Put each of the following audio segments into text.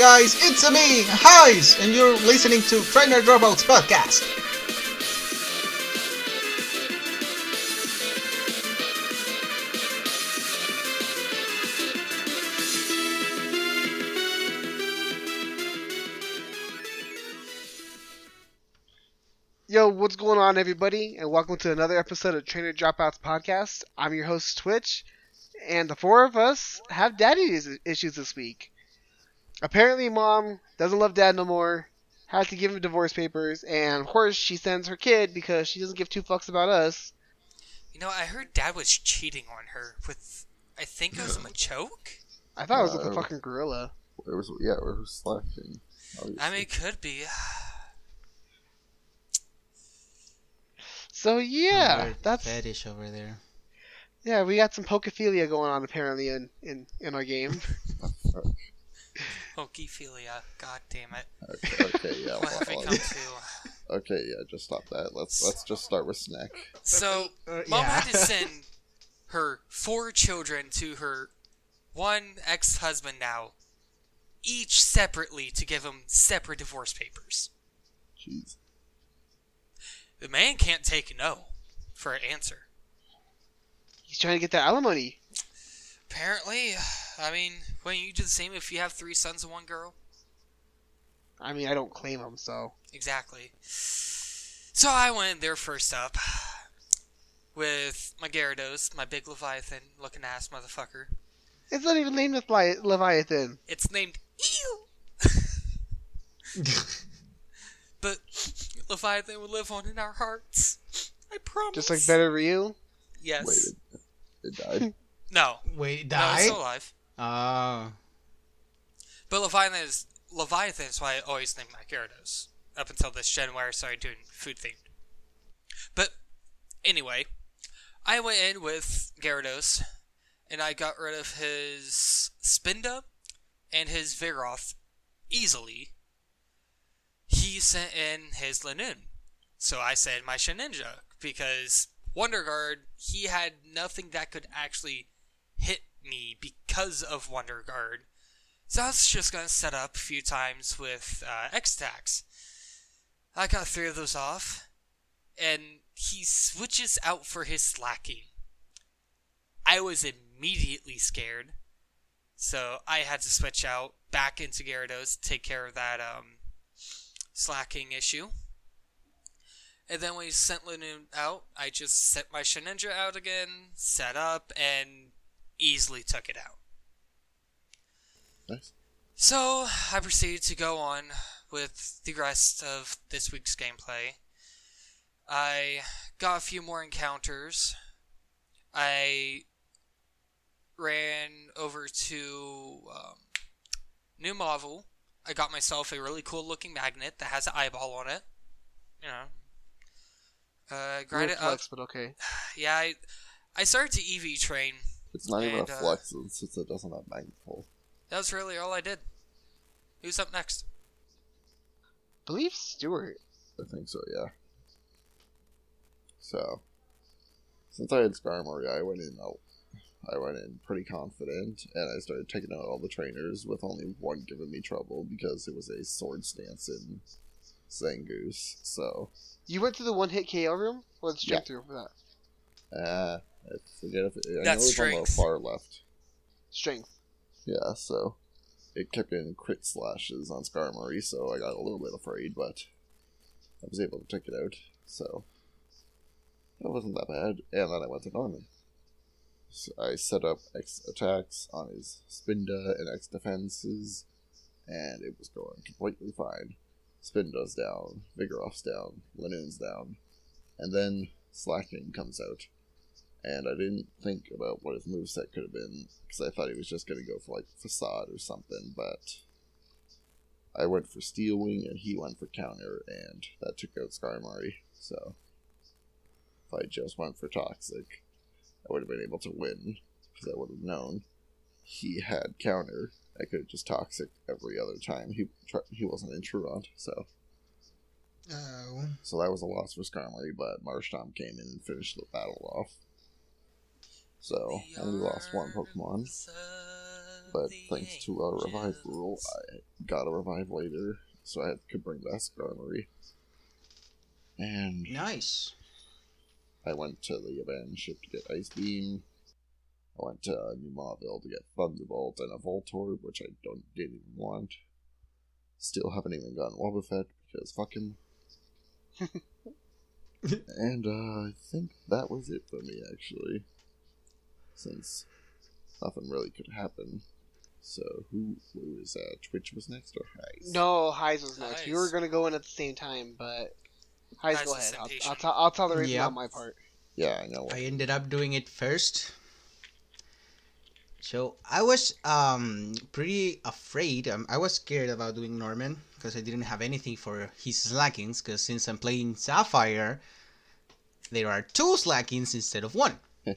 guys, it's me, Haiz, and you're listening to Trainer Dropouts Podcast. Yo, what's going on, everybody, and welcome to another episode of Trainer Dropouts Podcast. I'm your host, Twitch, and the four of us have daddy issues this week. Apparently, mom doesn't love dad no more, had to give him divorce papers, and of course, she sends her kid because she doesn't give two fucks about us. You know, I heard Dad was cheating on her with, I think it was a choke. I thought it was with Uh, a fucking gorilla. It was yeah, it was Slaking. I mean, it could be. So yeah, Weird that's fetish over there. yeah. We got some pokophilia going on apparently in in in our game. Pokephilia. God damn it. okay, okay, yeah. What have we well, come to? okay, yeah. Just stop that. Let's let's just start with snack. So, Uh, Mom yeah. had to send her four children to her one ex husband now, each separately to give them separate divorce papers. Jeez. The man can't take no for an answer. He's trying to get that alimony. Apparently, I mean, wouldn't you do the same if you have three sons and one girl? I mean, I don't claim them, so Exactly. So I went there first up with my Gyarados, my big Leviathan looking ass motherfucker. it's not even named with Li- Leviathan. It's named Eel. but Leviathan will live on in our hearts. I promise. Just like Better Ryu. Yes. Wait, it, it died. No. Wait, No, it's die? still alive. Oh. But Leviathan is Leviathan is why I always named my Gyarados up until this gen where I started doing food themed. But anyway, I went in with Gyarados and I got rid of his Spinda and his Vigoroth easily. He sent in his Linoone. So I said my Shedinja because Wonder Guard, he had nothing that could actually hit me because of Wonder Guard. So I was just gonna set up a few times with uh, X attacks. I got three of those off, and he switches out for his Slaking. I was immediately scared, so I had to switch out back into Gyarados to take care of that um, Slaking issue. And then when he sent Linoone out, I just set my Shedinja out again, set up, and easily took it out. Nice. So I proceeded to go on with the rest of this week's gameplay. I got a few more encounters. I ran over to um, New Mauville. I got myself a really cool looking magnet that has an eyeball on it. You know. Uh, grind Weird it up. but okay. Yeah, I, I started to EV train. It's not even a And, uh, flex since it doesn't have magnet pull. That was really all I did. Who's up next? believe Stuart. I think so. Yeah. So, since I had Skarmory, I went in. out- I went in pretty confident, and I started taking out all the trainers with only one giving me trouble because it was a Swords Dance in Zangoose. So, You went to the one hit KO room or the strength room for that? uh, I forget if it, I know That's it was on the strength. far left. Strength. Yeah, so it kept getting crit slashes on Skarmory, so I got a little bit afraid, but I was able to take it out, so that wasn't that bad. And then I went to Norman. So I set up X attacks on his Spinda and X defenses, and it was going completely fine. Spinda's down, Vigoroth's down, Linoone's down, and then Slaking comes out. And I didn't think about what his moveset could have been, because I thought he was just going to go for like Facade or something, but I went for Steel Wing and he went for Counter, and that took out Skarmory. So if I just went for Toxic, I would have been able to win, because I would have known he had Counter. I could have just Toxic every other time he he wasn't in Truant, so Oh. so that was a loss for Skarmory, but Marshtomp came in and finished the battle off. So I only lost one Pokemon. but thanks to a revive rule, I got a revive later, so I could bring back Skarmory. And Nice. I went to the abandoned ship to get Ice Beam. I went to uh, New Mauville to get Thunderbolt and a Voltorb, which I don't didn't even want. Still haven't even gotten Wobbuffet because fuck him. and uh, I think that was it for me actually, since nothing really could happen. So who, who was uh, Twitch was next or Haiz? No, Haiz was next. We were gonna go in at the same time, but Haiz, Haiz go ahead. I'll. I'll, tell I'll tell the reason Yep. on my part. Yeah, I know. I ended up doing it first. So I was um pretty afraid. Um, I was scared about doing Norman because I didn't have anything for his Slakings. Because since I'm playing Sapphire, there are two Slakings instead of one.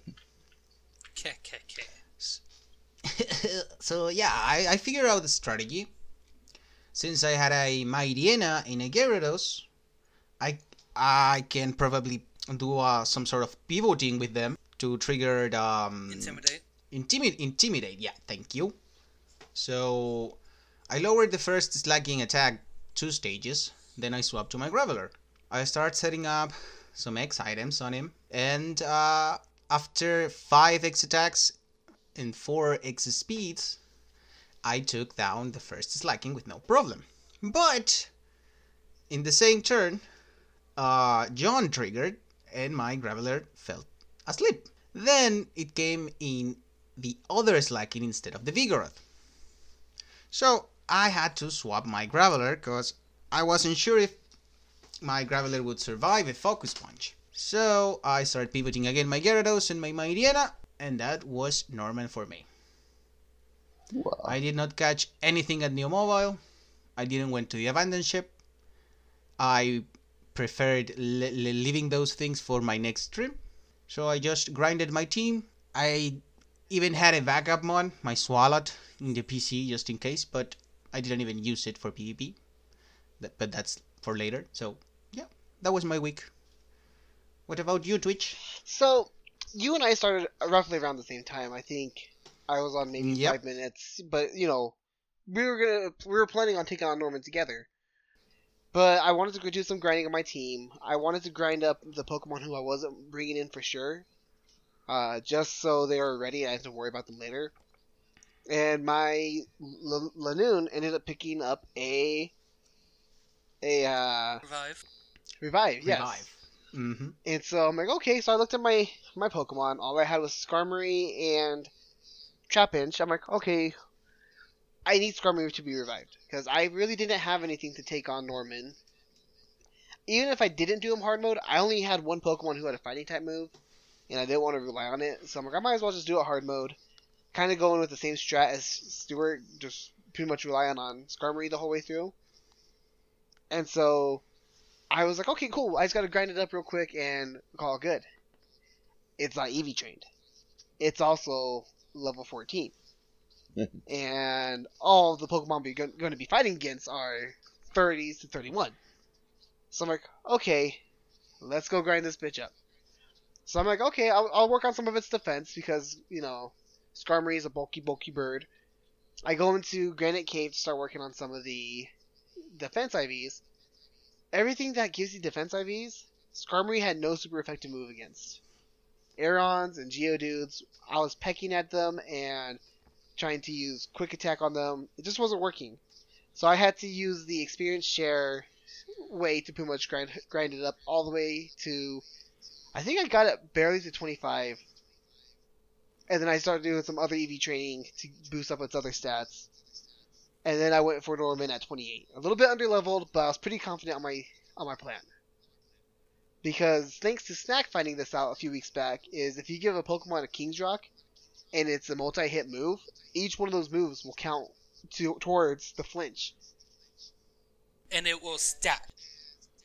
So yeah, I, I figured out the strategy. Since I had a Mightyena and a Gyarados, I I can probably do uh, some sort of pivoting with them to trigger the um, Intimidate. Intimid- intimidate, yeah, thank you. So I lowered the first Slaking attack two stages, then I swapped to my Graveler. I start setting up some X items on him, and uh, after five X attacks and four X speeds, I took down the first Slaking with no problem. But in the same turn, uh, Yawn triggered, and my Graveler fell asleep. Then it came in the other Slaking instead of the Vigoroth. So I had to swap my Graveler because I wasn't sure if my Graveler would survive a Focus Punch. So I started pivoting again my Gyarados and my Mightyena, and that was Norman for me. Wow. I did not catch anything at New Mauville. I didn't went to the abandoned ship. I preferred le- le- leaving those things for my next trip. So I just grinded my team. I even had a backup mod, my Swalot, in the PC just in case, but I didn't even use it for PvP. That, but that's for later. So yeah, that was my week. What about you, Twitch? So you and I started roughly around the same time. I think I was on maybe Yep. five minutes, but you know, we were gonna we were planning on taking on Norman together. But I wanted to go do some grinding on my team. I wanted to grind up the Pokemon who I wasn't bringing in for sure, uh, just so they were ready. I had to worry about them later. And my L- Linoone ended up picking up a a uh, Revive. revive. Yes. Revive. Mm-hmm. And so I'm like, okay. So I looked at my my Pokemon. All I had was Skarmory and Trapinch. I'm like, okay, I need Skarmory to be revived because I really didn't have anything to take on Norman. Even if I didn't do him hard mode, I only had one Pokemon who had a fighting type move, and I didn't want to rely on it. So I'm like, I might as well just do it hard mode. Kind of going with the same strat as Stuart, just pretty much relying on Skarmory the whole way through. And so I was like, okay, cool. I just gotta grind it up real quick and call it good. It's not EV trained. It's also level 14. and all the Pokemon we're going to be fighting against are 30s to 31. So I'm like, okay, let's go grind this bitch up. So I'm like, okay, I'll, I'll work on some of its defense because, you know, Skarmory is a bulky, bulky bird. I go into Granite Cave to start working on some of the defense IVs everything that gives you defense IVs, Skarmory had no super effective move against. Arons and Geodudes, I was pecking at them and trying to use quick attack on them. It just wasn't working. So I had to use the experience share way to pretty much grind grind it up all the way to I think I got it barely to 25. And then I started doing some other EV training to boost up its other stats. And then I went for Norman at 28. A little bit under leveled, but I was pretty confident on my on my plan. Because thanks to Snack finding this out a few weeks back, is if you give a Pokemon a King's Rock and it's a multi-hit move, each one of those moves will count to, towards the flinch. And it will stack.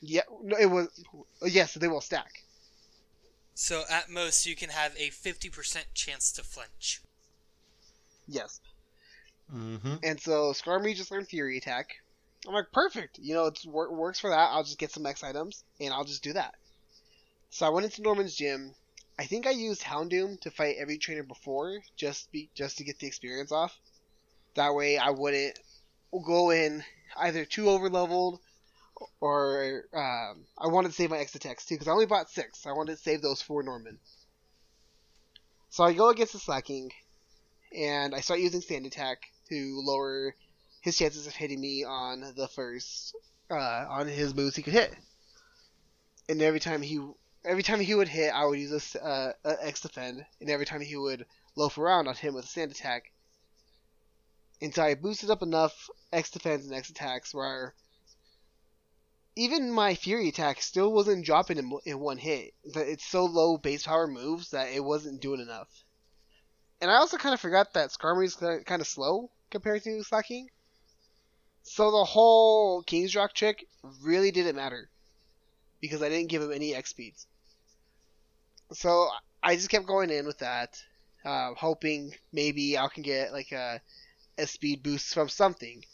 Yeah, no, it was yes, they will stack. So at most, you can have a 50% chance to flinch. Yes, Mm-hmm. and so Skarmory just learned Fury Attack. I'm like, perfect. You know, it wor- works for that. I'll just get some X items and I'll just do that. So I went into Norman's gym. I think I used Houndoom to fight every trainer before, just be just to get the experience off. That way, I wouldn't go in either too over leveled or um, I wanted to save my extra attacks too because I only bought six. I wanted to save those for Norman. So I go against the Slaking, and I start using sand attack to lower his chances of hitting me on the first uh, on his moves he could hit. And every time he every time he would hit, I would use a, uh, a X defend, and every time he would loaf around, hit him with a sand attack. Until I boosted up enough X defense and X attacks where even my Fury attack still wasn't dropping in, in one hit. It's so low base power moves that it wasn't doing enough. And I also kind of forgot that Skarmory is kind of slow compared to Slaking. So the whole King's Rock trick really didn't matter because I didn't give him any X speeds. So I just kept going in with that, uh, hoping maybe I can get like a, a speed boost from something.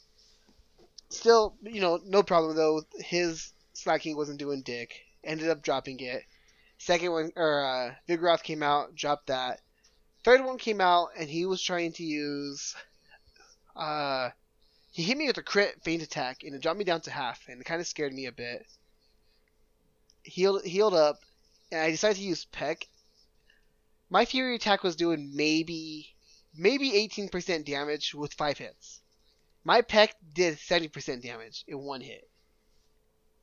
Still, you know, no problem though. His Slaking wasn't doing dick. Ended up dropping it. Second one, or uh, Vigoroth came out, dropped that. Third one came out, and he was trying to use. Uh, he hit me with a crit feint attack, and it dropped me down to half, and it kind of scared me a bit. Healed, healed up, and I decided to use Peck. My Fury attack was doing maybe, maybe 18% damage with five hits. My Peck did 70% damage in one hit.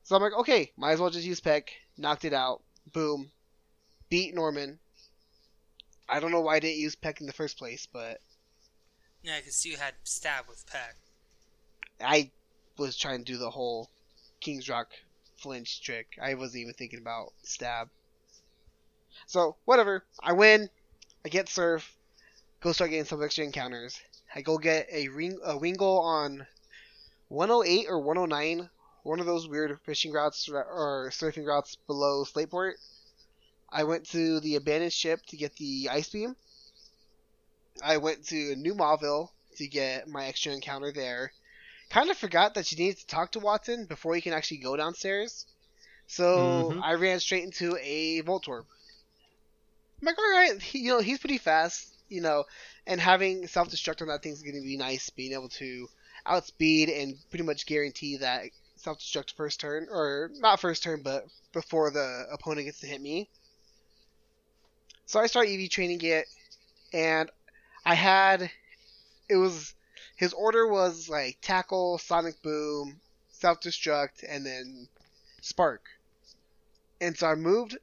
So I'm like, okay, might as well just use Peck. Knocked it out. Boom. Beat Norman. I don't know why I didn't use Peck in the first place, but Yeah, because you had stab with Peck. I was trying to do the whole King's Rock flinch trick. I wasn't even thinking about stab. So, whatever. I win. I get surf. Go start getting some extra encounters. I go get a ring a Wingull on 108 or 109, one of those weird fishing routes or surfing routes below Slateport. I went to the abandoned ship to get the ice beam. I went to New Mauville to get my extra encounter there. Kind of forgot that you need to talk to Watson before you can actually go downstairs. So Mhm. I ran straight into a Voltorb. I'm like, all right, he, you know, he's pretty fast, you know, and having self destruct on that thing's going to be nice. Being able to outspeed and pretty much guarantee that self destruct first turn, or not first turn, but before the opponent gets to hit me. So I start EV training it, and I had it was his order was like tackle, sonic boom, self destruct, and then spark. And so I moved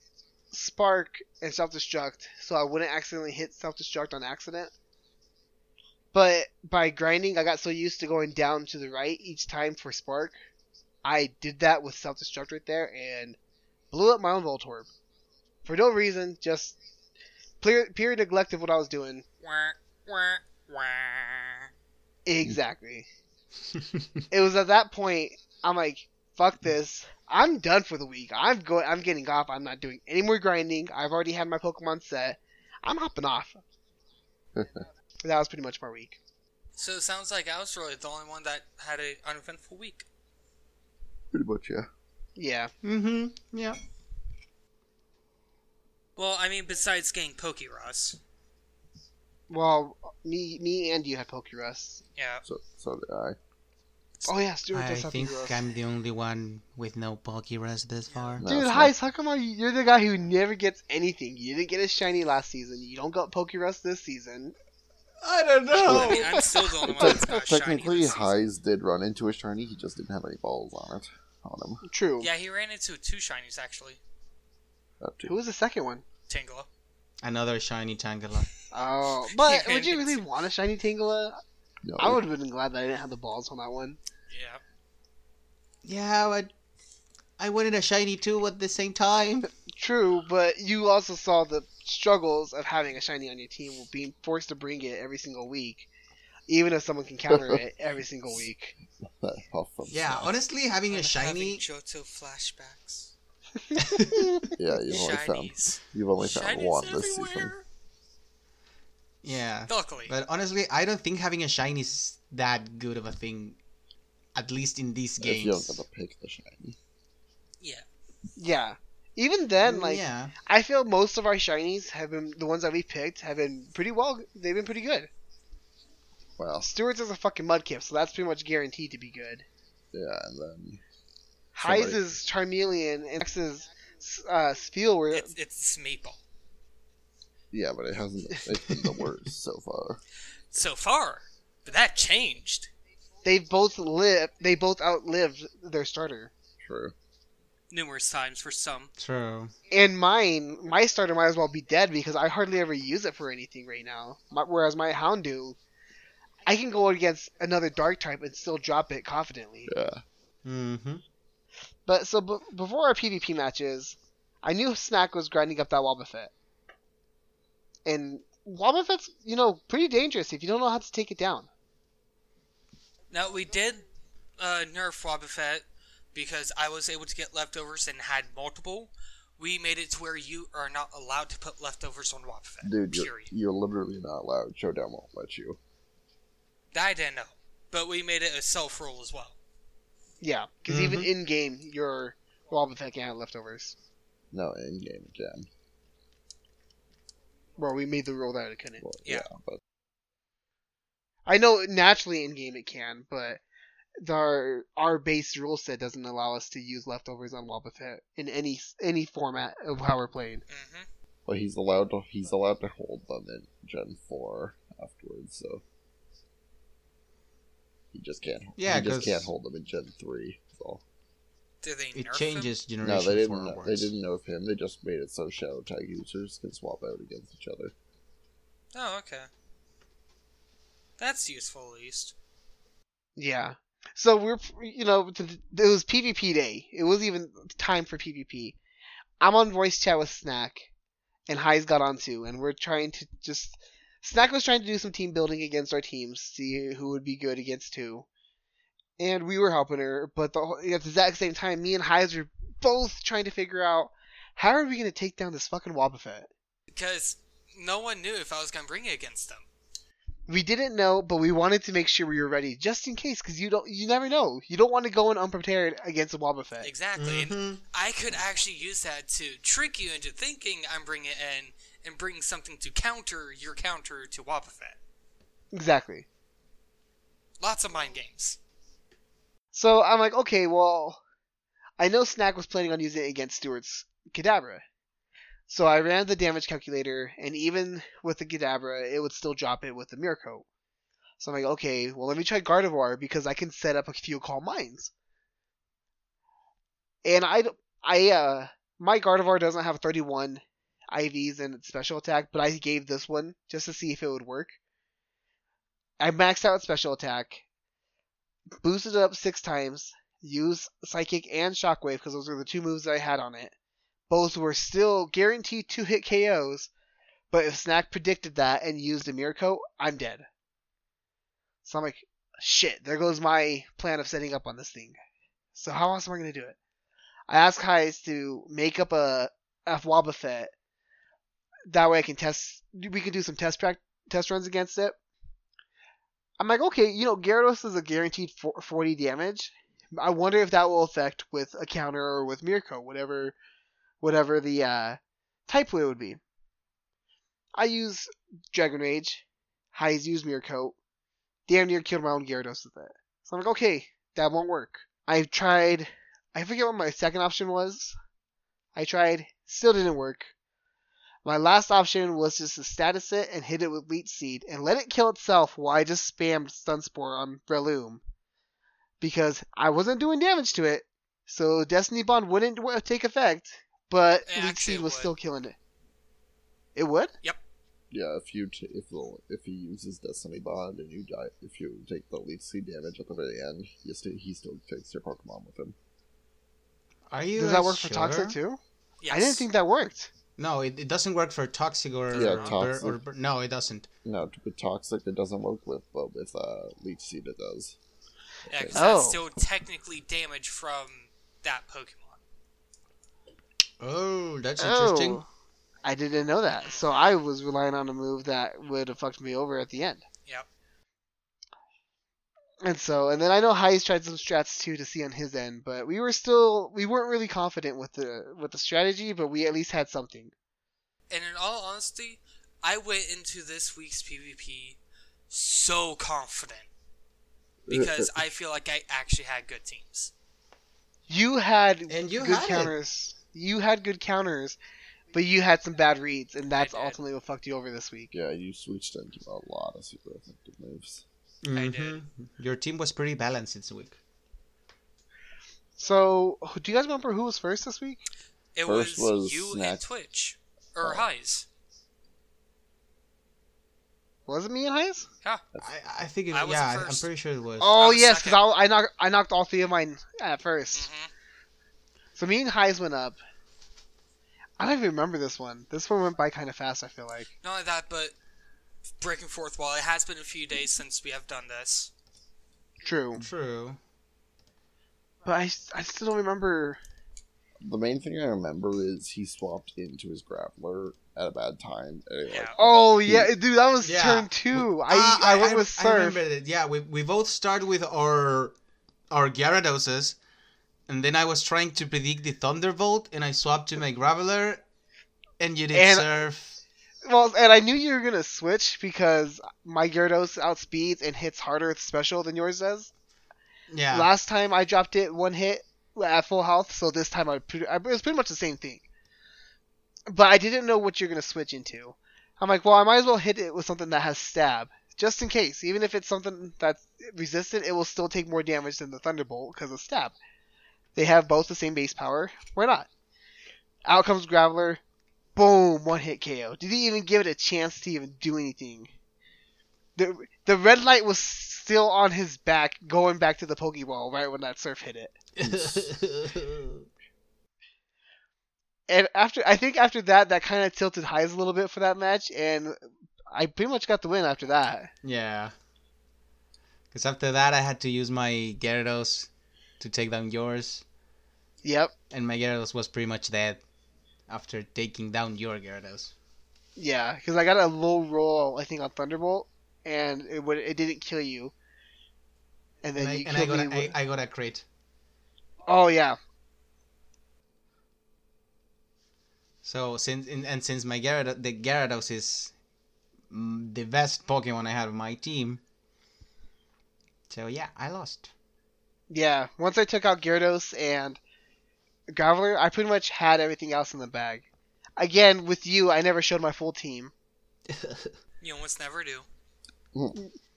spark and self destruct so I wouldn't accidentally hit self destruct on accident. But by grinding, I got so used to going down to the right each time for spark. I did that with self destruct right there and blew up my own Voltorb. For no reason, just pure, pure neglect of what I was doing. Wah, wah, wah. Exactly. it was at that point I'm like, fuck this. I'm done for the week. I'm going. I'm getting off. I'm not doing any more grinding. I've already had my Pokemon set. I'm hopping off. that was pretty much my week. So it sounds like I was really the only one that had an uneventful week. Pretty much, yeah. Yeah. mm-hmm. Yeah. Well, I mean, besides getting Pokerus. Well, me, me, and you had Pokerus. Yeah. So, so did I. Oh yeah, Stuart I does have think Pokerus. I'm the only one with no Pokerus this far. No, Dude, it's Haiz, how come are you, you're the guy who never gets anything? You didn't get a shiny last season. You don't got Pokerus this season. I don't I mean, I'm still the only one that's got a shiny Technically, this season. Did run into a shiny. He just didn't have any balls on it. On him. True. Yeah, he ran into two shinies actually. Who was the second one? Tangela. Another shiny Tangela. Oh, but would you really want a shiny Tangela? No, I would have been glad that I didn't have the balls on that one. Yeah. Yeah, but I wanted a shiny too at the same time. True, but you also saw the struggles of having a shiny on your team, being forced to bring it every single week, even if someone can counter it every single week. that puff from Yeah, honestly, having a I'm shiny. having Johto flashbacks. Yeah, you've only found you've only found Shinies one this season. Yeah. Luckily. But honestly, I don't think having a shiny is that good of a thing. At least in these If you don't games. get to pick the shiny. yeah. Yeah. Even then, mm, like yeah. I feel most of our shinies have been the ones that we picked have been pretty well. They've been pretty good. Well, Stuart's is a fucking mudkip, so that's pretty much guaranteed to be good. yeah, and then Haiz's is Charmeleon, and X's uh, Spiel were It's it's Smeeple. yeah, but it hasn't. It's been the worst so far. So far, but that changed. they both live. They both outlived their starter. True. numerous times for some. True. And mine, my starter might as well be dead because I hardly ever use it for anything right now. My, whereas my Houndoom, I can go against another Dark type and still drop it confidently. Yeah. Mm-hmm. But so b- before our PvP matches, I knew Snack was grinding up that Wobbuffet. And Wobbuffet's, you know, pretty dangerous if you don't know how to take it down. Now we did uh, nerf Wobbuffet because I was able to get leftovers and had multiple. We made it to where you are not allowed to put leftovers on Wobbuffet. Dude, you're, you're literally not allowed. Showdown won't let you. That I didn't know, but we made it a self rule as well. Yeah, because even Mhm. in game, your Wobbuffet can have leftovers. No, in game again. Well, we made the rule that it couldn't. Well, Yeah. yeah. but I know naturally in game it can, but the, our our base rule set doesn't allow us to use leftovers on Wobbuffet in any any format of how we're playing. hmm but he's allowed to. He's allowed to hold them in Gen Four afterwards. So he just can't. Yeah, he just 'cause- can't hold them in Gen Three. So Did they It nerf changes no, generation they didn't. They didn't know of him. They just made it so Shadow Tag users can swap out against each other. Oh, okay. That's useful at least. Yeah. So we're you know it was PvP day. It was even time for PvP. I'm on voice chat with Snack, and Haiz's got on too, and we're trying to just. Snack was trying to do some team building against our teams, see who would be good against who. And we were helping her, but the, at the exact same time, me and Haiz were both trying to figure out how are we going to take down this fucking Wobbuffet. Because no one knew if I was going to bring it against them. We didn't know, but we wanted to make sure we were ready just in case, because you don't, you never know. You don't want to go in unprepared against a Wobbuffet. Exactly. And Mhm. I could actually use that to trick you into thinking I'm bringing it in and bring something to counter your counter to Wobbuffet. Exactly. Lots of mind games. So I'm like, okay, well, I know Snack was planning on using it against Stuart's Kadabra. So I ran the damage calculator, and even with the Kadabra, it would still drop it with the Coat. So I'm like, okay, well, let me try Gardevoir because I can set up a few Calm Minds. And I, I, uh, my Gardevoir doesn't have 31 IVs and special attack, but I gave this one just to see if it would work. I maxed out special attack, boosted it up six times, used Psychic and Shockwave because those were the two moves that I had on it. Both were still guaranteed two hit KOs, but if Snack predicted that and used a Mirror Coat, I'm dead. So I'm like, shit, there goes my plan of setting up on this thing. So how else am I going to do it? I asked Haiz to make up a F Wobbuffet. That way I can test, we can do some test track, test runs against it. I'm like, okay, you know, Gyarados is a guaranteed 40 damage. I wonder if that will affect with a counter or with Mirror Coat, whatever, whatever the uh, type way would be. I use Dragon Rage. Haiz use Mirror Coat. Damn near killed my own Gyarados with it. So I'm like, okay, that won't work. I tried. I forget what my second option was. I tried, still didn't work. My last option was just to status it and hit it with Leech Seed and let it kill itself while I just spammed Stun Spore on Breloom. Because I wasn't doing damage to it, so Destiny Bond wouldn't w- take effect, but It Leech Seed was still killing it. It would? Yep. Yeah, if you t- if the if he uses Destiny Bond and you die, if you take the leech seed damage at the very end, you still he still takes your Pokemon with him. Are you Does that guys work for Toxic too? Yes. I didn't think that worked. No, it, it doesn't work for toxic or Yeah, or, toxic. or, or- no, it doesn't. No, with toxic it doesn't work with, but with uh, leech seed it does. Yeah, 'cause Oh. that's still technically damage from that Pokemon. Oh, that's interesting. Oh, I didn't know that. So I was relying on a move that would have fucked me over at the end. Yep. And so, and then I know Haiz tried some strats too to see on his end, but we were still we weren't really confident with the with the strategy, but we at least had something. And in all honesty, I went into this week's PvP so confident because I feel like I actually had good teams. You had And you good had it. counters. You had good counters, but you had some bad reads, and that's ultimately what fucked you over this week. Yeah, you switched into a lot of super effective moves. I did. Your team was pretty balanced this week. So, do you guys remember who was first this week? It First was, was you Snack. and Twitch or Oh. Haiz. Was it me and Haiz? I, I think it, I was yeah, I- I'm pretty sure it was. Oh was yes, because. I, I knocked I knocked all three of mine at 1st hmm So me and Haiz went up. I don't even remember this one. This one went by kind of fast. I feel like. Not only that, but breaking fourth wall. It has been a few days since we have done this. True, True. but I, I still don't remember. The main thing I remember is he swapped into his Graveler at a bad time. Yeah. like, Oh yeah, dude, that was Yeah. turn two. I, Ah, I went with I Surf. remember it. Yeah, we, we both started with our our Gyarados, and then I was trying to predict the Thunderbolt, and I swapped to my Graveler, and you did And- Surf. Well, and I knew you were gonna switch because my Gyarados outspeeds and hits harder with special than yours does. Yeah. Last time I dropped it one hit at full health, so this time I, pre- I it was pretty much the same thing. But I didn't know what you're gonna switch into. I'm like, well, I might as well hit it with something that has stab, just in case. Even if it's something that's resistant, it will still take more damage than the Thunderbolt because of stab. They have both the same base power. Why not? Out comes Graveler. Boom, one hit KO. Didn't even give it a chance to even do anything. The the red light was still on his back, going back to the Pokeball right when that surf hit it. And after I think after that, that kind of tilted Haiz a little bit for that match, and I pretty much got the win after that. yeah. Because after that, I had to use my Gyarados to take down yours, Yep. and my Gyarados was pretty much dead after taking down your Gyarados. Yeah, because I got a low roll, I think, on Thunderbolt, and it would it didn't kill you. And then And I, you and I killed got me. a, I, with- I got a crit. oh yeah, So since and, and since my Gyarados, the Gyarados is mm, the best Pokemon I have on my team. So yeah, I lost. yeah. Once I took out Gyarados and Graveler, I pretty much had everything else in the bag. Again, with you, I never showed my full team. You almost never do.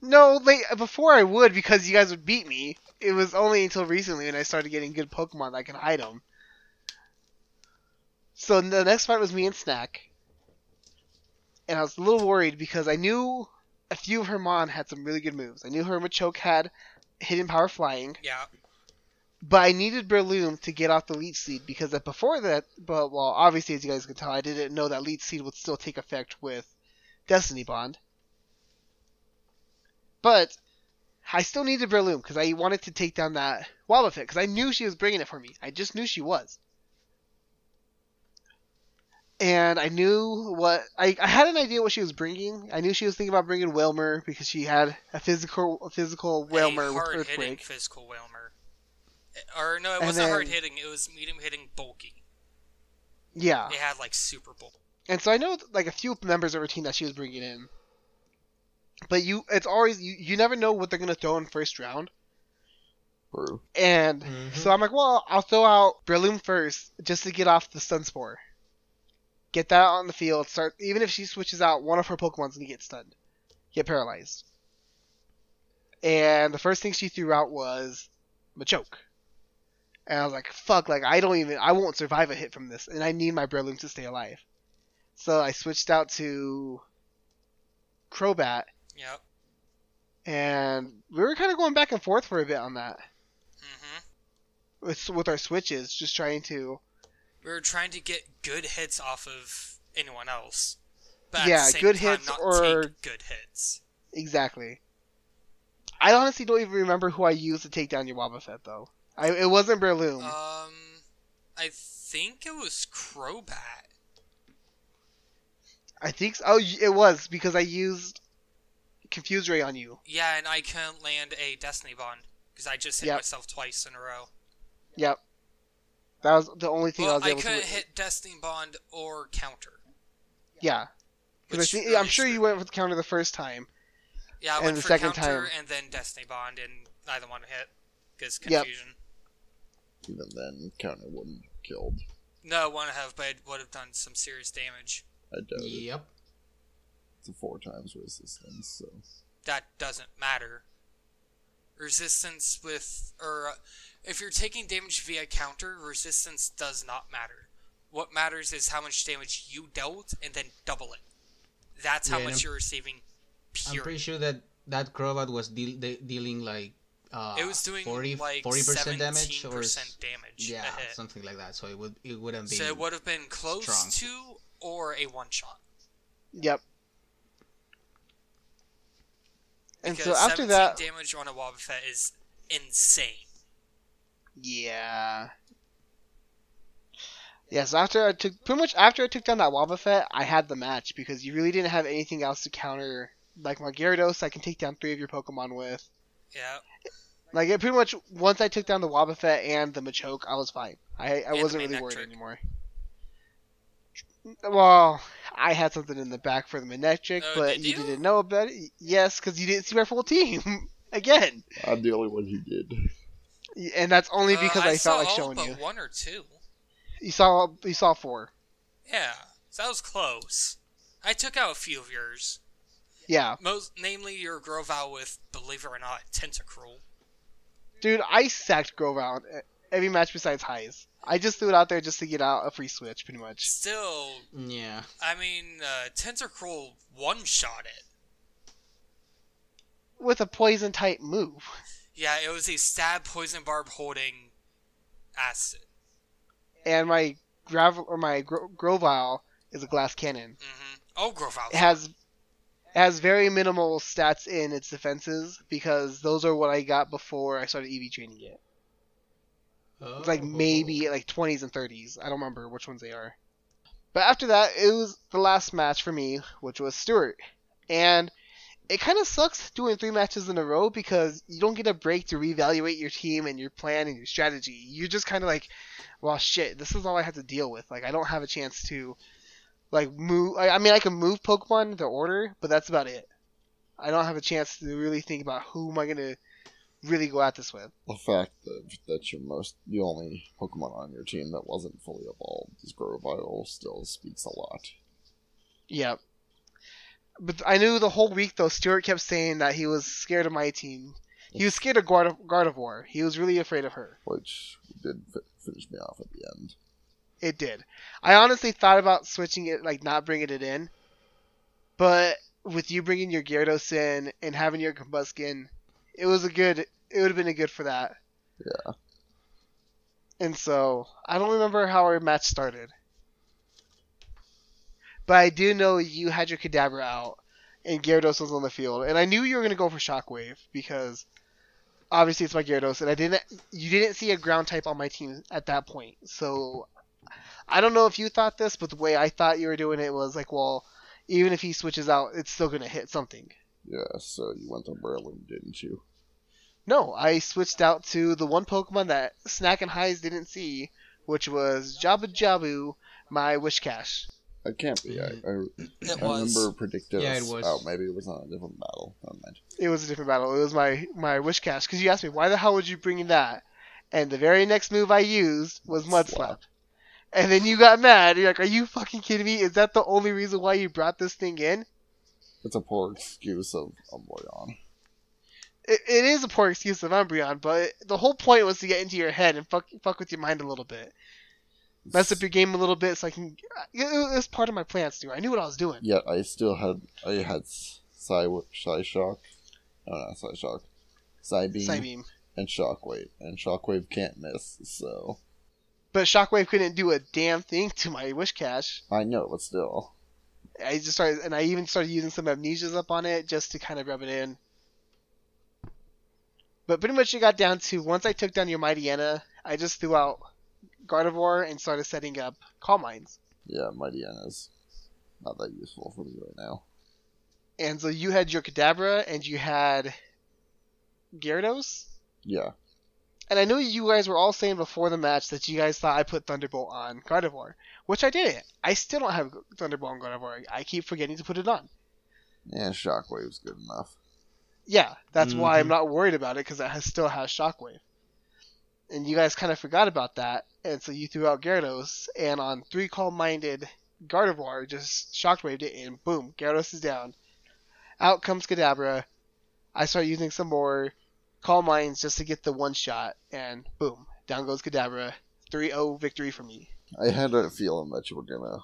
No, like before I would because you guys would beat me. It was only until recently when I started getting good Pokemon that I can hide them. So the next fight was me and Snack, and I was a little worried because I knew a few of her Mon had some really good moves. I knew her Machoke had hidden power flying, Yeah. But I needed Breloom to get off the Leech Seed because that before that, but well, obviously as you guys can tell, I didn't know that Leech Seed would still take effect with Destiny Bond. But I still needed Breloom because I wanted to take down that Wobbuffet because I knew she was bringing it for me. I just knew she was. And I knew what I, I had an idea what she was bringing. I knew she was thinking about bringing Wailmer because she had a physical a physical Wailmer a with Earthquake. physical Wailmer. Or no, it wasn't hard hitting. It was medium hitting bulky. Yeah. It had like super bulk. And so I know like a few members of her team that she was bringing in. But you, it's always you. You never know what they're gonna throw in first round. Brew. And Mhm. so I'm like, well, I'll throw out Breloom first just to get off the stun spore. Get that out on the field. Start even if she switches out, one of her Pokemon's gonna get stunned, get paralyzed. And the first thing she threw out was Machoke. And I was like, fuck, like I don't even, I won't survive a hit from this, and I need my Breloom to stay alive. So I switched out to Crobat, Yep. and we were kind of going back and forth for a bit on that hmm with with our switches, just trying to. We were trying to get good hits off of anyone else. But Yeah, at the same good time, hits or- take good hits. Exactly. I honestly don't even remember who I used to take down your Wobbuffet though. I it wasn't Breloom. Um, I think it was Crobat. I think so. oh it was because I used Confuse Ray on you. Yeah, and I couldn't land a Destiny Bond because I just hit Yep. myself twice in a row. Yep. That was the only thing I was I able to. Do. I couldn't hit Destiny Bond or counter. Yeah. 'Cause I which think, really I'm sure you went with the counter the first time. Yeah, I And the second counter time- and then Destiny Bond, and neither one hit. Because Yep. Confusion. Even then, counter wouldn't have killed. No, it wouldn't have, but it would have done some serious damage. I doubt it. Yep. It's a four times resistance, so That doesn't matter. Resistance with, or uh, if you're taking damage via counter, resistance does not matter. What matters is how much damage you dealt, and then double it. That's how Yeah, much and you're receiving. I'm Pure. pretty sure that that Crobat was deal- de- dealing like uh, it was doing 40 like 40% damage or s- percent damage. yeah, a hit. something like that. So it would it wouldn't be So it would have been close strong. to or a one shot. Yep. And Because so after 17 that, damage on a Wobbuffet is insane. yeah. Yeah, so after I took pretty much after I took down that Wobbuffet, I had the match because you really didn't have anything else to counter like my Gyarados I can take down three of your Pokemon with. Yeah. Like it pretty much once I took down the Wobbuffet and the Machoke, I was fine. I, I the wasn't really worried Manectric. anymore. Well, I had something in the back for the Manectric, Oh, but did you? you? didn't know about it. Yes, because you didn't see my full team again, I'm the only one who did. and that's only Uh, because I, saw felt like all showing but you. one or two. You saw you saw four. Yeah, so that was close. I took out a few of yours. Yeah, Most, namely your Grovyle with, believe it or not, Tentacruel. dude, I sacked Grovyle every match besides Haiz. I just threw it out there just to get out a free switch, pretty much. Still, yeah. I mean, uh, Tentacruel one-shot it. With a poison type move. Yeah, it was a stab poison barb holding acid. And my gravel or my Gro- Grovyle is a glass cannon. hmm Oh, Grovyle. It has it has very minimal stats in its defenses because those are what I got before I started EV training it. It's like Oh. maybe like 20s and 30s. I don't remember which ones they are. But after that, it was the last match for me, which was Stewart. And it kind of sucks doing three matches in a row because you don't get a break to reevaluate your team and your plan and your strategy. You're just kind of like, well, shit, this is all I have to deal with. Like, I don't have a chance to, like, move. I, I mean, I can move Pokemon to order, but that's about it. I don't have a chance to really think about who am I going to really go at this with. The fact that that your most the only Pokemon on your team that wasn't fully evolved is Grovyle still speaks a lot. Yep. But I knew the whole week though. Stuart kept saying that he was scared of my team. He was scared of Guard- Gardevoir. He was really afraid of her. which did fi- finish me off at the end. It did. I honestly thought about switching it, like not bringing it in, but with you bringing your Gyarados in and having your Combusken, it was a good. It would have been a good for that. Yeah, And so I don't remember how our match started, but I do know you had your Kadabra out and Gyarados was on the field, and I knew you were gonna go for Shockwave because obviously it's my Gyarados, and I didn't. You didn't see a ground type on my team at that point, so I don't know if you thought this, but the way I thought you were doing it was like, well, even if he switches out, it's still gonna hit something. yeah. So you went to Merlin, didn't you? No, I switched out to the one Pokemon that Snack and Highs didn't see, which was Jabu Jabu, my Whiscash. It can't be. I, I, It I was. remember predictive. Yeah, it was. Oh, maybe it was on a different battle. Never mind. It was a different battle. It was my my Whiscash because you asked me why the hell would you bring that, and the very next move I used was Mud Slap. And then you got mad. You're like, "Are you fucking kidding me? Is that the only reason why you brought this thing in?" It's a poor excuse of Umbreon. It, it is a poor excuse of Umbreon, but the whole point was to get into your head and fuck fuck with your mind a little bit, mess up your game a little bit, so I can. It, it was part of my plans, too. I knew what I was doing. Yeah, I still had I had Psy Psy Shock. Oh, no, Psy Shock. Psybeam Psybeam. and Shockwave, and Shockwave can't miss. So But Shockwave couldn't do a damn thing to my Whiscash. I know, but still, I just started, and I even started using some amnesias up on it just to kind of rub it in. But pretty much it got down to once I took down your Mighty Mightyena, I just threw out Gardevoir and started setting up Calm Minds. yeah, Mightyena is not that useful for me right now. And so you had your Kadabra and you had Gyarados. Yeah, And I know you guys were all saying before the match that you guys thought I put Thunderbolt on Gardevoir, which I didn't. I still don't have Thunderbolt on Gardevoir. I keep forgetting to put it on. Yeah, Shockwave's good enough. Yeah, that's why I'm Mhm. not worried about it because it has, still has Shockwave. And you guys kind of forgot about that, and so you threw out Gyarados, and on three Calm Minded Gardevoir just Shockwaved it, and boom, Gyarados is down. Out comes Kadabra. I start using some more Calm Minds just to get the one shot, and boom, down goes Kadabra. 3-0 victory for me. I had a feeling that you were gonna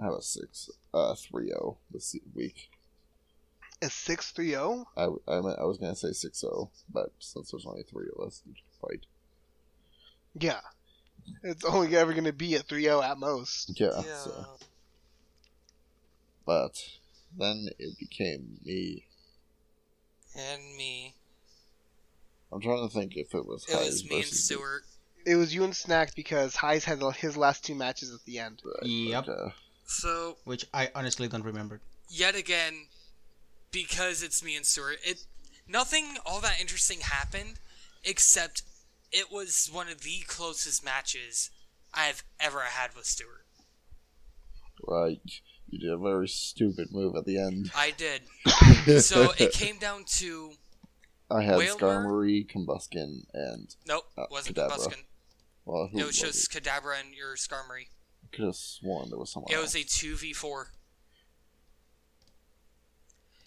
have a six, uh, three zero this week. A 6-3-0? I, I, I was gonna say six zero, but since there's only three of us, you can fight. Yeah. It's only ever going to be a 3-0 at most. Yeah. So, but then it became me. And me. I'm trying to think if it was. It was me and versus- Stuart. It was you and Snack because Haiz had his last two matches at the end. Right, Yep. okay. So Which I honestly don't remember. yet again, because it's me and Stuart, it nothing all that interesting happened, except it was one of the closest matches I've ever had with Stuart. Right. You did a very stupid move at the end. I did. So it came down to I had Wailmer? Skarmory, Combusken, and nope, Uh, wasn't Kadabra. Combusken. well, who It was was just Kadabra and your Skarmory. I could have sworn there was someone. It was a two v four.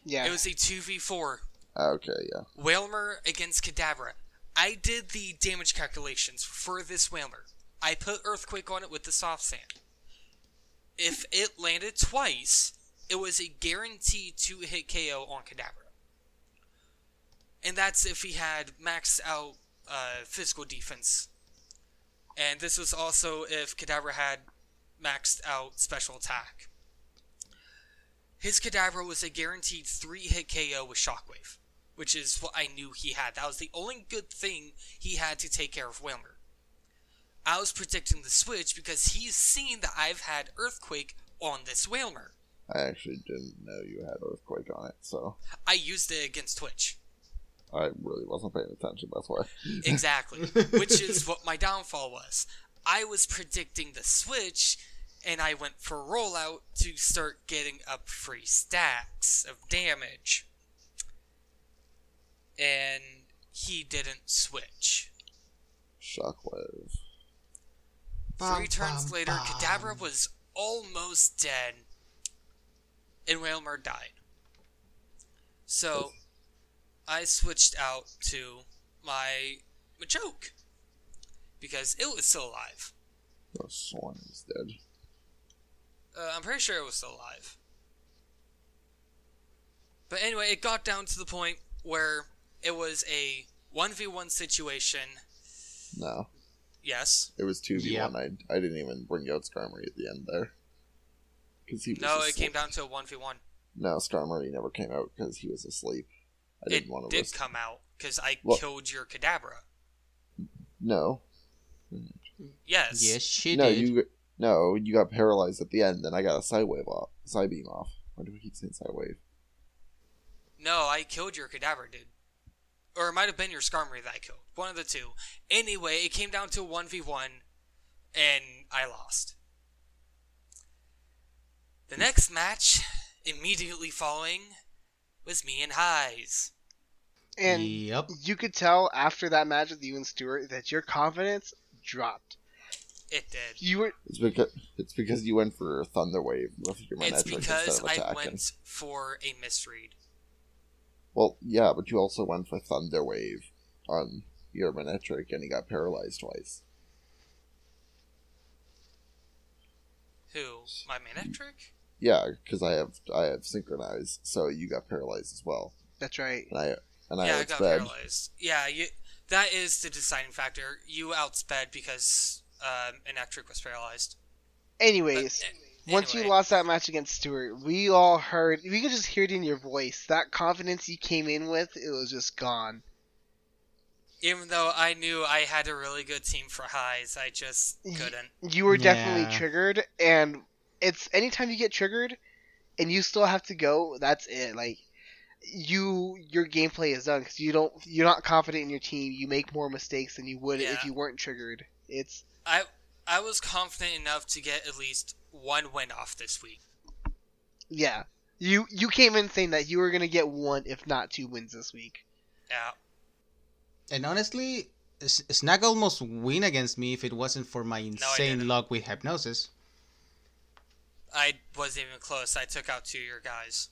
Yeah. It was a two v four. Ah, okay, yeah. Wailmer against Kadabra. I did the damage calculations for this Wailmer. I put Earthquake on it with the soft sand. If it landed twice, it was a guaranteed to hit KO on Kadabra. And that's if he had maxed out uh, physical defense. And this was also if Kadabra had maxed out special attack. His Kadabra was a guaranteed three hit KO with Shockwave which is what I knew he had. That was the only good thing he had to take care of Wailmer. I was predicting the switch because he's seen that I've had Earthquake on this Wailmer. I actually didn't know you had Earthquake on it, so I used it against Twitch. I really wasn't paying attention. That's why. Exactly. which is what my downfall was. I was predicting the switch, and I went for rollout to start getting up free stacks of damage. And he didn't switch. Shockwave. Three Bum, turns bum, later, bum. Kadabra was almost dead, and Wailmer died. So, I switched out to my Machoke because it was still alive. I was sworn he was dead. Uh, I'm pretty sure it was still alive. But anyway, it got down to the point where it was a 1v1 situation. No, Yes. it was two v Yeah. one. I I didn't even bring out Skarmory at the end there. Because he was No, it asleep. came down to a 1v1. No, Skarmory never came out because he was asleep. I It didn't want to did risk. come out because I What? killed your Kadabra. No, Yes. Yes, she no, did. you no, you got paralyzed at the end, and I got a side wave off, side beam off. Why do we keep saying side wave? No, I killed your Kadabra, dude. Or it might have been your Skarmory that I killed. One of the two. Anyway, it came down to a 1v1, and I lost. The next match, immediately following, was me and Haiz. And Yep. you could tell after that match with you and Stuart that your confidence dropped. It did. You were It's because it's because you went for Thunder Wave with your It's because I went for a misread. Well, yeah, but you also went for Thunder Wave on your Manectric, and he got paralyzed twice. Who? My Manectric? Yeah, because I have I have synchronized, so you got paralyzed as well, that's right. and I and I yeah, I got paralyzed. Yeah, you, that is the deciding factor. You outsped because um, Manectric was paralyzed. But, Anyways, once you lost that match against Stuart, we all heard we could just hear it in your voice. That confidence you came in with, it was just gone. Even though I knew I had a really good team for Haiz, I just couldn't. You were definitely Yeah. triggered, and it's anytime you get triggered, and you still have to go. That's it. Like you, your gameplay is done because you don't. You're not confident in your team. You make more mistakes than you would if you weren't triggered. It's I I was confident enough to get at least one win off this week. yeah. You you came in saying that you were gonna get one, if not two wins this week. Yeah. And honestly, S- Snack almost win against me if it wasn't for my insane didn't. luck with hypnosis. I wasn't even close. I took out two of your guys.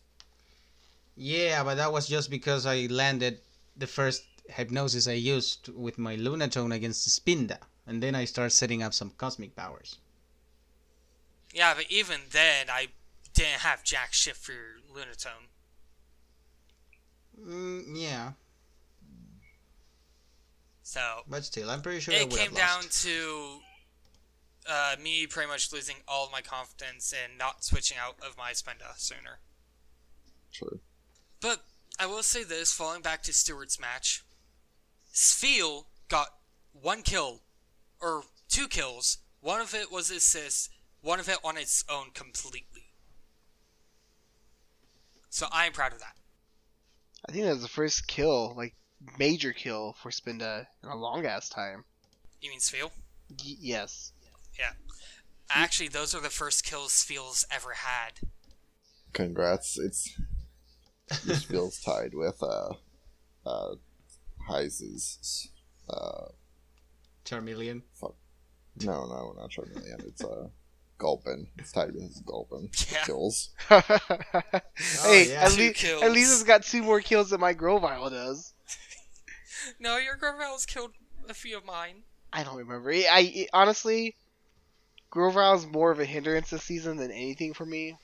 Yeah, but that was just because I landed the first hypnosis I used with my Lunatone against Spinda, and then I start setting up some cosmic powers. Yeah, but even then, I didn't have jack shit for Lunatone. Mm, yeah, So but still, I'm pretty sure I it would came have down lost. to uh, me pretty much losing all of my confidence and not switching out of my Spinda sooner. True. But I will say this, falling back to Stuart's match, Spheal got one kill, or two kills. One of it was assist, one of it on its own completely. So I am proud of that. I think that was the first kill, like major kill for Spinda in a long ass time. You mean Spheal? Y- yes. Yeah. Actually, those are the first kills Spheal's ever had. Congrats. It's this feels tied with uh uh Haiz's. uh Charmeleon. no no not Charmeleon. It's uh Gulpin. It's tied with his Gulpin Yeah. kills. hey, yeah. at, Two least kills. at least it's got two more kills than my Grovyle does. No, your Grovyle's killed a few of mine. I don't remember. I, I honestly, Grovyle's more of a hindrance this season than anything for me.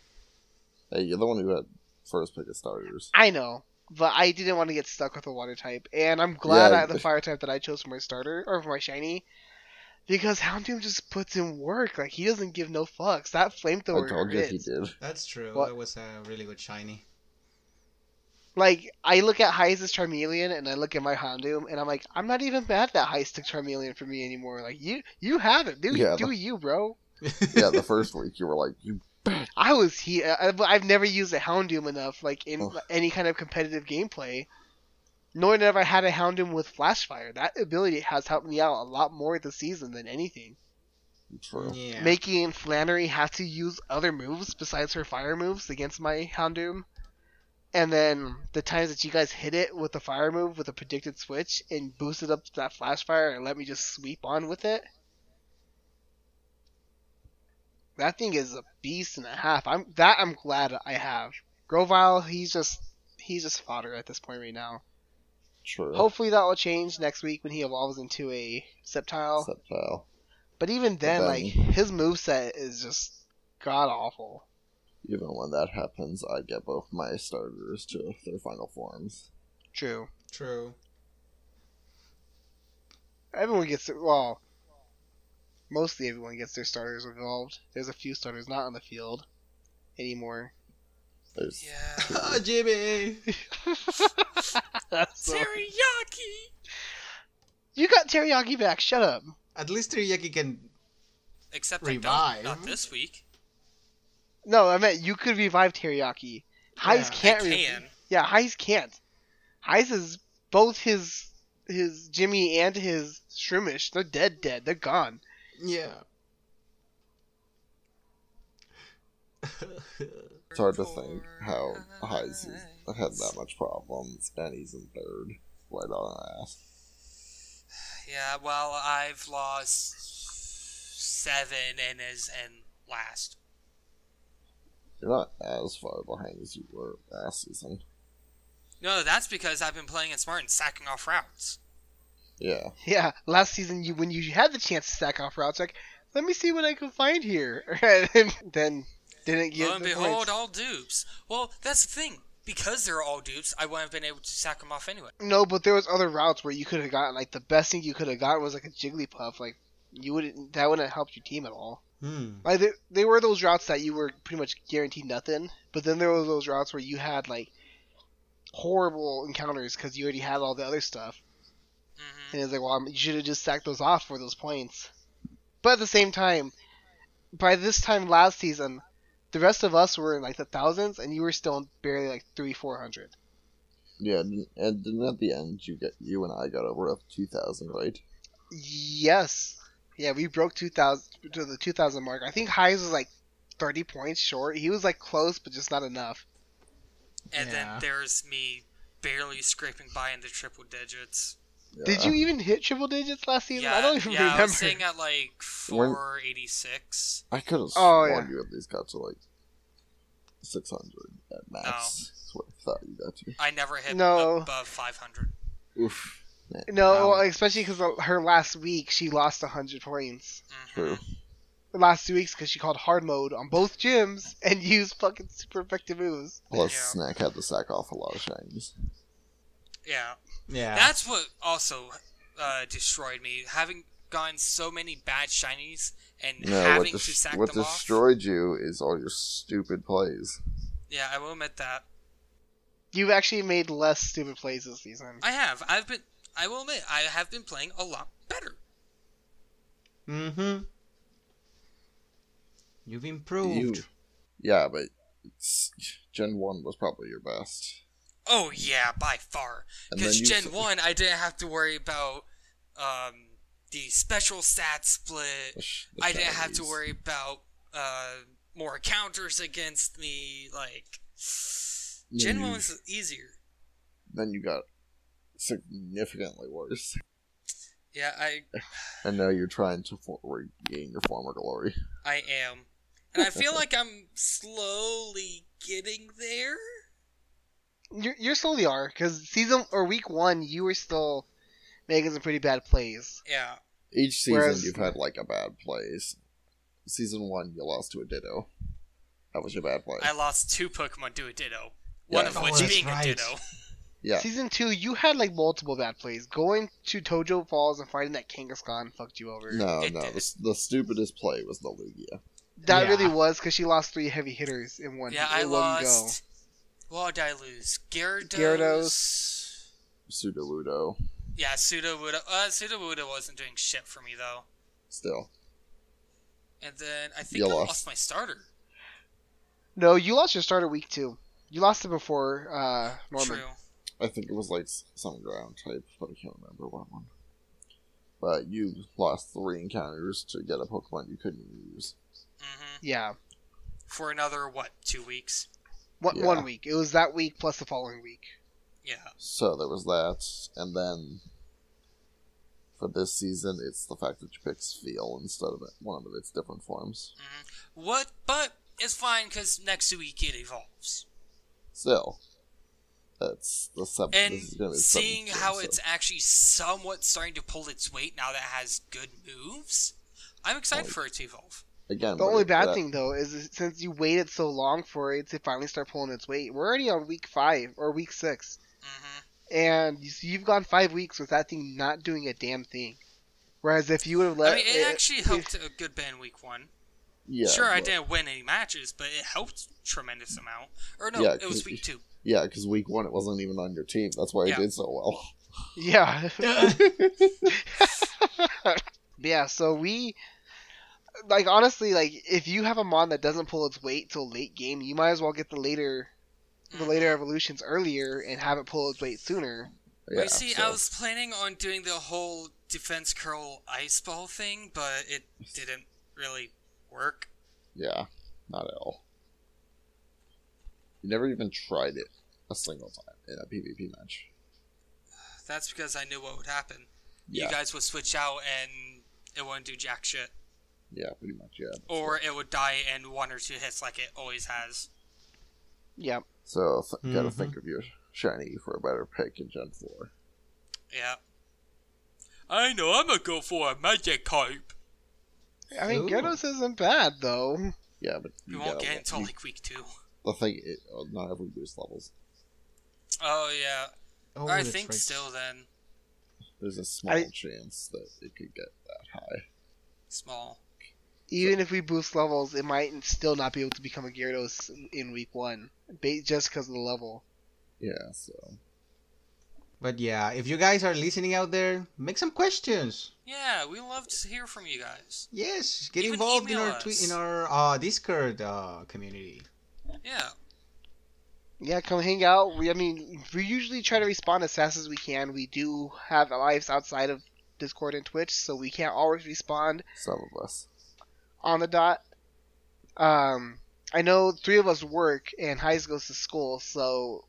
Hey, you're the one who had first pick of starters. I know, but I didn't want to get stuck with a water type, and I'm glad Yeah. I had the fire type that I chose for my starter or for my shiny. Because Houndoom just puts in work. Like he doesn't give no fucks. That flamethrower I told you he did. That's true. What? That was a really good shiny. Like I look at Haiz's Charmeleon and I look at my Houndoom and I'm like, I'm not even mad that Heist took Charmeleon for me anymore. Like you, you have it. Do Yeah, do the- you, bro? Yeah, the first week you were like, you I was here. I- I've never used a Houndoom enough, like in Oh. any kind of competitive gameplay. Nor have I had a Houndoom with Flashfire. That ability has helped me out a lot more this season than anything. true. yeah. Making Flannery have to use other moves besides her fire moves against my Houndoom. And then the times that you guys hit it with the fire move with a predicted switch and boosted up that Flashfire and let me just sweep on with it. That thing is a beast and a half. I'm that I'm glad I have. Grovyle, he's just he's just fodder at this point right now. True. Hopefully that will change next week when he evolves into a Sceptile. Sceptile. But even then, then- like his moveset is just god awful. Even when that happens, I get both my starters to their final forms. True. True. Everyone gets it. Well, mostly everyone gets their starters evolved. There's a few starters not on the field anymore. There's Yeah. Oh, Jimmy! Teriyaki! You got teriyaki back. Shut up. At least Teriyaki can. Except Revive. Don't. This week. No, I meant you could revive teriyaki. Haiz Yeah, can't. I re- can. yeah, Haiz can't. Haiz is both his his Jimmy and his Shroomish. They're dead. Dead. They're gone. Yeah. it's hard to think how Haiz had that much problems, and he's in third, right on our ass. Yeah, well, I've lost seven and is in last. You're not as far behind as you were last season. No, that's because I've been playing it smart and sacking off routes. Yeah, Yeah, last season you when you had the chance to stack off routes, like let me see what I can find here, and then didn't get Lo and the behold, points. all dupes. Well, that's the thing. Because they're all dupes, I wouldn't have been able to sack them off anyway. No, but there was other routes where you could have gotten like the best thing you could have gotten was like a Jigglypuff. Like you wouldn't that wouldn't have helped your team at all. Hmm. Like they, they were those routes that you were pretty much guaranteed nothing, but then there were those routes where you had like horrible encounters because you already had all the other stuff, and it's like, well, I'm- you should have just sacked those off for those points. But at the same time, by this time last season, the rest of us were in like the thousands, and you were still barely like three, four hundred. yeah, and and then at the end, you get you and I got over up two thousand, right? Yes. Yeah, we broke 2000 to the 2000 mark. I think Haiz was like 30 points short. He was like close, but just not enough. and Yeah. then there's me barely scraping by in the triple digits. Did you even hit triple digits last season? Yeah, I don't even yeah, I remember. was sitting at like When- 486. I could have Oh, sworn yeah. you at least got to like 600 at max. That's what I thought you got to. I never hit No. above 500. Oof. no, Wow. especially because her last week she lost 100 points. Mhm. True. The last two weeks because she called hard mode on both gyms and used fucking super effective moves. Plus, Yeah. Snack had to sack off a lot of shinies. Yeah. Yeah. That's what also uh, destroyed me. Having gotten so many bad shinies and No, what, having des- to sack what them off. destroyed you is all your stupid plays. Yeah, I will admit that. You've actually made less stupid plays this season. I have. I've been. I will admit, I have been playing a lot better. Mm-hmm. You've improved. You, yeah, but it's, Gen 1 was probably your best. Oh yeah, by far. Because Gen One, I didn't have to worry about um, the special stat split. The sh- the I didn't have to worry about uh, more counters against me. Like Gen One was easier. Then you got significantly worse. Yeah, I And now you're trying to for- regain your former glory. I am, and I feel like I'm slowly getting there. You're, you're slowly are because season or week one you were still making some pretty bad plays. Yeah, Each season Whereas- you've had like a bad plays. Season 1, you lost to a Ditto. That was your bad play. I lost two Pokemon to a Ditto. One Yeah. of Oh, which that's being right. a Ditto. yeah. Season two you had like multiple bad plays. Going to Tojo Falls and fighting that Kangaskhan fucked you over. No, It no. The, the stupidest play was the Lugia. That Yeah. really was because she lost three heavy hitters in one. Yeah, in I one lost. What did I lose? Gyarados. Gyarados. Sudowoodo. Yeah, Sudowoodo. Uh, Sudowoodo wasn't doing shit for me though. Still. And then I think You I lost. lost my starter. No, you lost your starter week two. You lost it before uh, Norman. True. I think it was like some ground type, but I can't remember what one. But you lost three encounters to get a Pokemon you couldn't use. Mm-hmm. Yeah, For another what? Two weeks. One, Yeah. one week. It was that week plus the following week. Yeah. So there was that, and then for this season, it's the fact that you pick Feel instead of it, one of its different forms. Mm-hmm. What? But it's fine because next week it evolves. Still, that's the seventh. And this is be the seeing seventh how game, it's so- actually somewhat starting to pull its weight now that it has good moves, I'm excited Well, for it to evolve. Again. The only bad that- thing though is is since you waited so long for it to finally start pulling its weight, we're already on week five or week six, hmm and you see, you've gone five weeks with that thing not doing a damn thing. Whereas if you would have let, I mean, it actually if- helped a good bit in week one. Yeah, sure, I didn't win any matches, but it helped tremendous amount. Or no, Yeah, it was week two. Yeah, because week one it wasn't even on your team. That's why it Yeah. did so well. Yeah. yeah, so we like honestly like if you have a mon that doesn't pull its weight till late game, you might as well get the later the Mhm. later evolutions earlier and have it pull its weight sooner. Yeah, you see, so- I was planning on doing the whole defense curl ice ball thing, but it didn't really work. Yeah, not at all. You never even tried it a single time in a PvP match. That's because I knew what would happen. Yeah, You guys would switch out and it wouldn't do jack shit. Yeah, pretty much. Yeah. Or it would die in one or two hits like it always has. Yep. So th- gotta Mhm. think of your shiny for a better pick in Gen Four. Yeah. I know, I'm gonna go for a magic type. I mean Ooh. Gyarados isn't bad though. Yeah, but We you won't get until you- like week two. the thing. It, uh, not every boost levels. Oh, yeah. Oh, I think right. still then. There's a small I- chance that it could get that high. Small. Even if we boost levels, it might still not be able to become a Gyarados in week one, ba- just because of the level. Yeah, so But yeah, if you guys are listening out there, make some questions. Yeah, we love to hear from you guys. Yes, get Even involved in our tweet in our uh, Discord uh, community. Yeah. Yeah, come hang out. We, I mean, we usually try to respond as fast as we can. We do have lives outside of Discord and Twitch, so we can't always respond some of us. On the dot. Um, I know three of us work and Haiz goes to school, so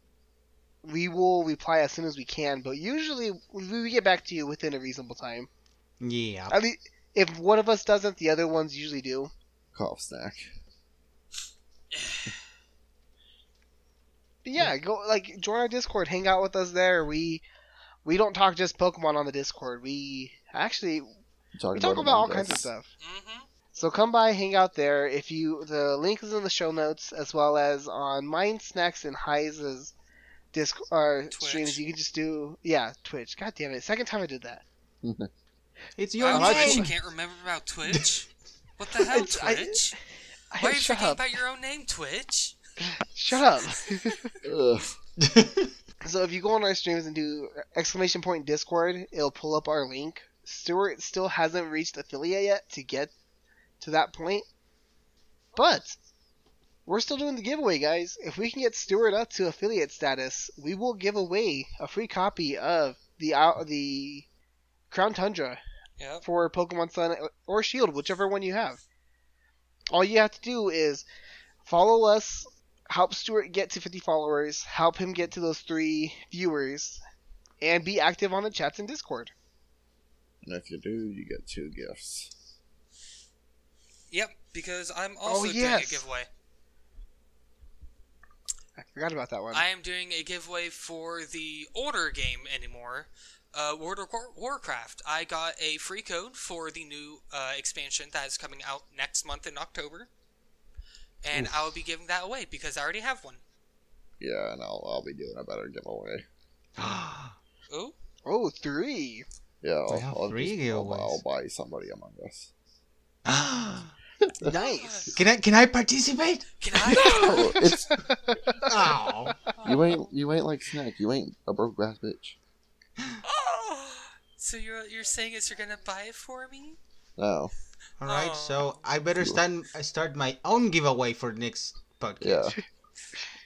we will reply as soon as we can. But usually we we get back to you within a reasonable time. Yeah. At least if one of us doesn't, the other ones usually do. Cough snack. But yeah, go like join our Discord, hang out with us there. We we don't talk just Pokemon on the Discord. We actually Talk we talk about all kinds of stuff. Mm-hmm. So come by, hang out there. If you, the link is in the show notes, as well as on Mind Snacks and Haiz's disc uh, Twitch. streams. You can just do, yeah, Twitch. God damn it! Second time I did that. It's your Wow, like Twitch, you can't remember about Twitch? What the hell, It's- I- Twitch? I, Why are you shut forgetting up! about your own name, Twitch? Shut up! So if you go on our streams and do exclamation point Discord, it'll pull up our link. Stuart still hasn't reached affiliate yet to get to that point, but we're still doing the giveaway, guys. If we can get Stuart up to affiliate status, we will give away a free copy of the uh, the Crown Tundra Yep. for Pokemon Sun or Shield, whichever one you have. All you have to do is follow us, help Stuart get to 50 followers, help him get to those three viewers, and be active on the chats and Discord. And if you do, you get two gifts. Yep, because I'm also doing a Oh, giveaway. I forgot about that one. I am doing a giveaway for the older game anymore, uh, World of Warcraft. I got a free code for the new uh, expansion that is coming out next month in October, and I will be giving that away because I already have one. Yeah, and I'll I'll be doing a better giveaway. Oh, oh, three. Yeah, I'll, We have I'll, three just, I'll. I'll buy somebody Among Us. Nice. can I can I participate? can I? Oh, it's Oh. you ain't you ain't like snack. You ain't a broke ass bitch. oh, so you're you're saying is you're gonna buy it for me? No, All right, Oh. so oh. I better start I start my own giveaway for next podcast. yeah.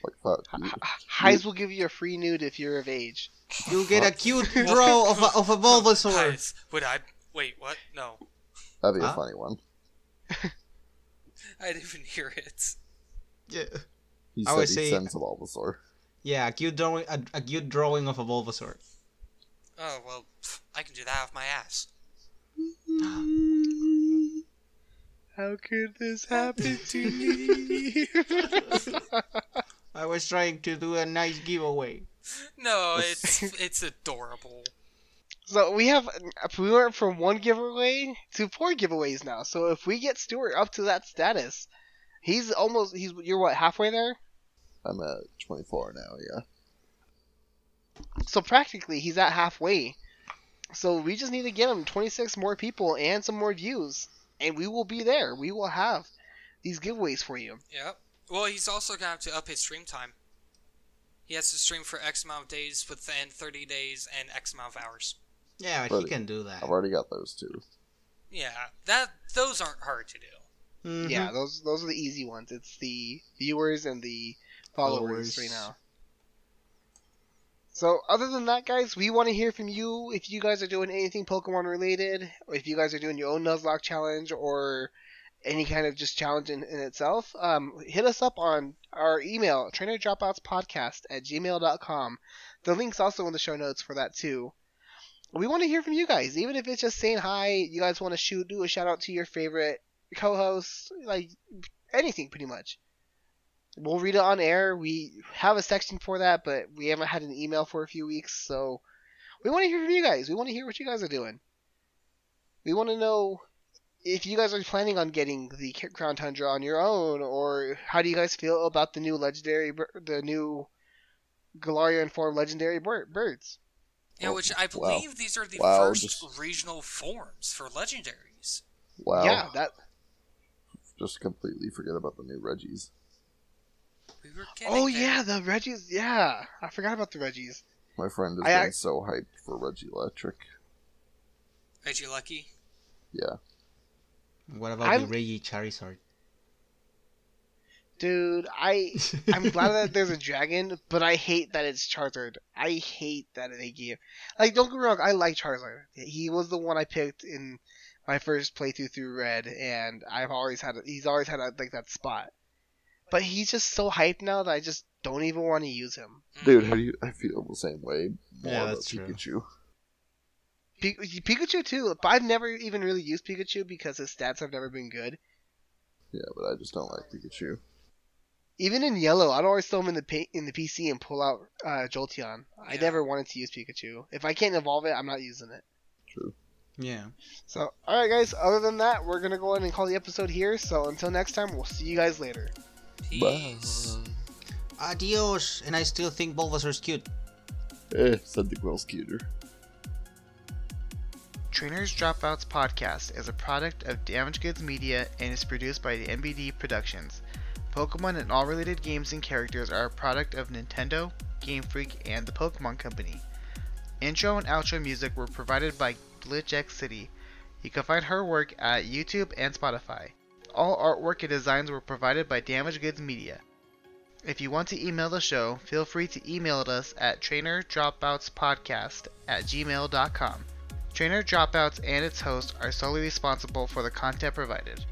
Like fuck. You, Haiz will give you a free nude if you're of age. You'll get a cute draw of a, of a Bulbasaur. Guys, would I? Wait, what? No, that'd be Huh? a funny one. I didn't even hear it. Yeah. He I said would he say- sends a Bulbasaur. Yeah, a cute drawing a, a cute drawing of a Bulbasaur. Oh well, pff, I can do that off my ass. How could this happen to me? I was trying to do a nice giveaway. No, it's it's adorable. So we have we went from one giveaway to four giveaways now. So if we get Stuart up to that status, he's almost he's you're what halfway there. I'm at 24 now. Yeah. So practically, he's at halfway. So we just need to get him 26 more people and some more views, and we will be there. We will have these giveaways for you. Yep. Well, he's also gonna have to up his stream time. He has to stream for X amount of days within 30 days and X amount of hours. Yeah, but he can do that. I've already got those two. Yeah, that those aren't hard to do. Mhm. Yeah, those those are the easy ones. It's the viewers and the followers, Followers. right now. So other than that, guys, we want to hear from you. If you guys are doing anything Pokemon related, or if you guys are doing your own Nuzlocke challenge, or any kind of just challenge in, in itself, um, hit us up on our email, trainerdropoutspodcast at gmail.com. The link's also in the show notes for that too. We want to hear from you guys, even if it's just saying hi. You guys want to shoot, do a shout out to your favorite co-hosts, like anything pretty much. We'll read it on air. We have a section for that, but we haven't had an email for a few weeks, so we want to hear from you guys. We want to hear what you guys are doing. We want to know if you guys are planning on getting the Crown Tundra on your own, or how do you guys feel about the new legendary, the new Galarian form legendary birds? Yeah, Oh, which I wow. believe these are the Wow, first just- regional forms for legendaries. Wow. Yeah, that. Just completely forget about the new Regis. We were Oh there. yeah, the Regis. Yeah, I forgot about the Regis. My friend has I been ac- so hyped for Reggie Electric. Regieleki. Yeah. What about I'm- the Reggie Charizard? Dude, I I'm glad that there's a dragon, but I hate that it's Charizard. I hate that they give. Like, don't get me wrong, I like Charizard. He was the one I picked in my first playthrough through Red, and I've always had. a, He's always had a, like that spot. but he's just so hyped now that I just don't even want to use him. Dude, how do you? I feel the same way. More Yeah, about that's true. Pikachu. Pi- Pikachu too, but I've never even really used Pikachu because his stats have never been good. Yeah, but I just don't like Pikachu. Even in yellow, I'd always throw him in the P- in the PC and pull out uh, Jolteon. I Yeah. never wanted to use Pikachu. If I can't evolve it, I'm not using it. True. Yeah. So, all right, guys. Other than that, we're gonna go ahead and call the episode here. So until next time, we'll see you guys later. Peace. Adios. And I still think Bulbasaur's cute. Eh, said the girl's cuter. Trainers Dropouts podcast is a product of Damage Goods Media and is produced by the NBD Productions. Pokemon and all related games and characters are a product of Nintendo, Game Freak, and the Pokemon Company. Intro and outro music were provided by Glitch City. You can find her work at YouTube and Spotify. All artwork and designs were provided by Damage Goods Media. If you want to email the show, feel free to email us at trainerdropoutspodcast at gmail.com. Trainer Dropouts and its host are solely responsible for the content provided.